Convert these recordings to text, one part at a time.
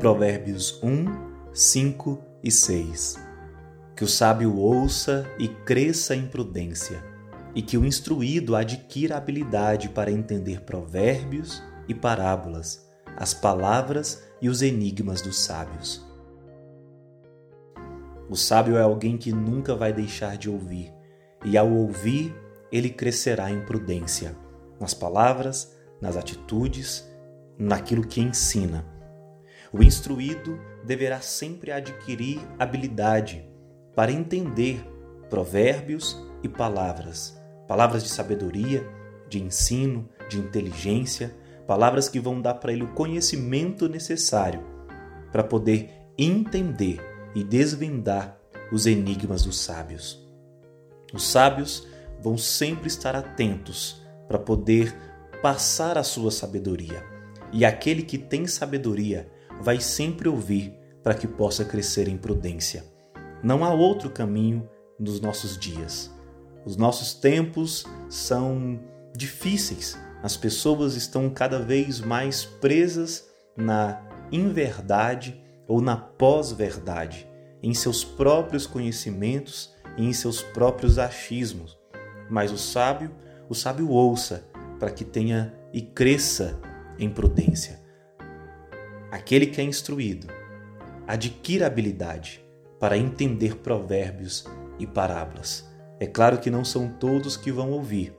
Provérbios 1, 5 e 6. Que o sábio ouça e cresça em prudência, e que o instruído adquira habilidade para entender provérbios e parábolas, as palavras e os enigmas dos sábios. O sábio é alguém que nunca vai deixar de ouvir, e ao ouvir, ele crescerá em prudência, nas palavras, nas atitudes, naquilo que ensina. O instruído deverá sempre adquirir habilidade para entender provérbios e palavras, palavras de sabedoria, de ensino, de inteligência, palavras que vão dar para ele o conhecimento necessário para poder entender e desvendar os enigmas dos sábios. Os sábios vão sempre estar atentos para poder passar a sua sabedoria. E aquele que tem sabedoria vai sempre ouvir para que possa crescer em prudência. Não há outro caminho nos nossos dias. Os nossos tempos são difíceis. As pessoas estão cada vez mais presas na inverdade ou na pós-verdade, em seus próprios conhecimentos e em seus próprios achismos. Mas o sábio, o sábio ouça para que tenha e cresça em prudência. Aquele que é instruído adquira habilidade para entender provérbios e parábolas. É claro que não são todos que vão ouvir.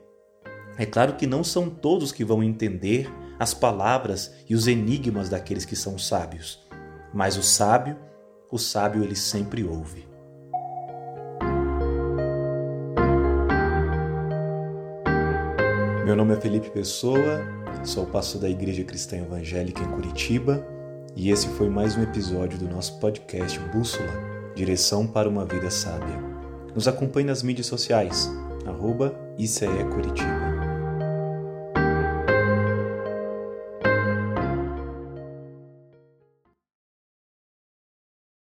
É claro que não são todos que vão entender as palavras e os enigmas daqueles que são sábios. Mas o sábio, o sábio ele sempre ouve. Meu nome é Felipe Pessoa, sou pastor da Igreja Cristã Evangélica em Curitiba e esse foi mais um episódio do nosso podcast Bússola Direção para uma Vida Sábia. Nos acompanhe nas mídias sociais, arroba ICE Curitiba.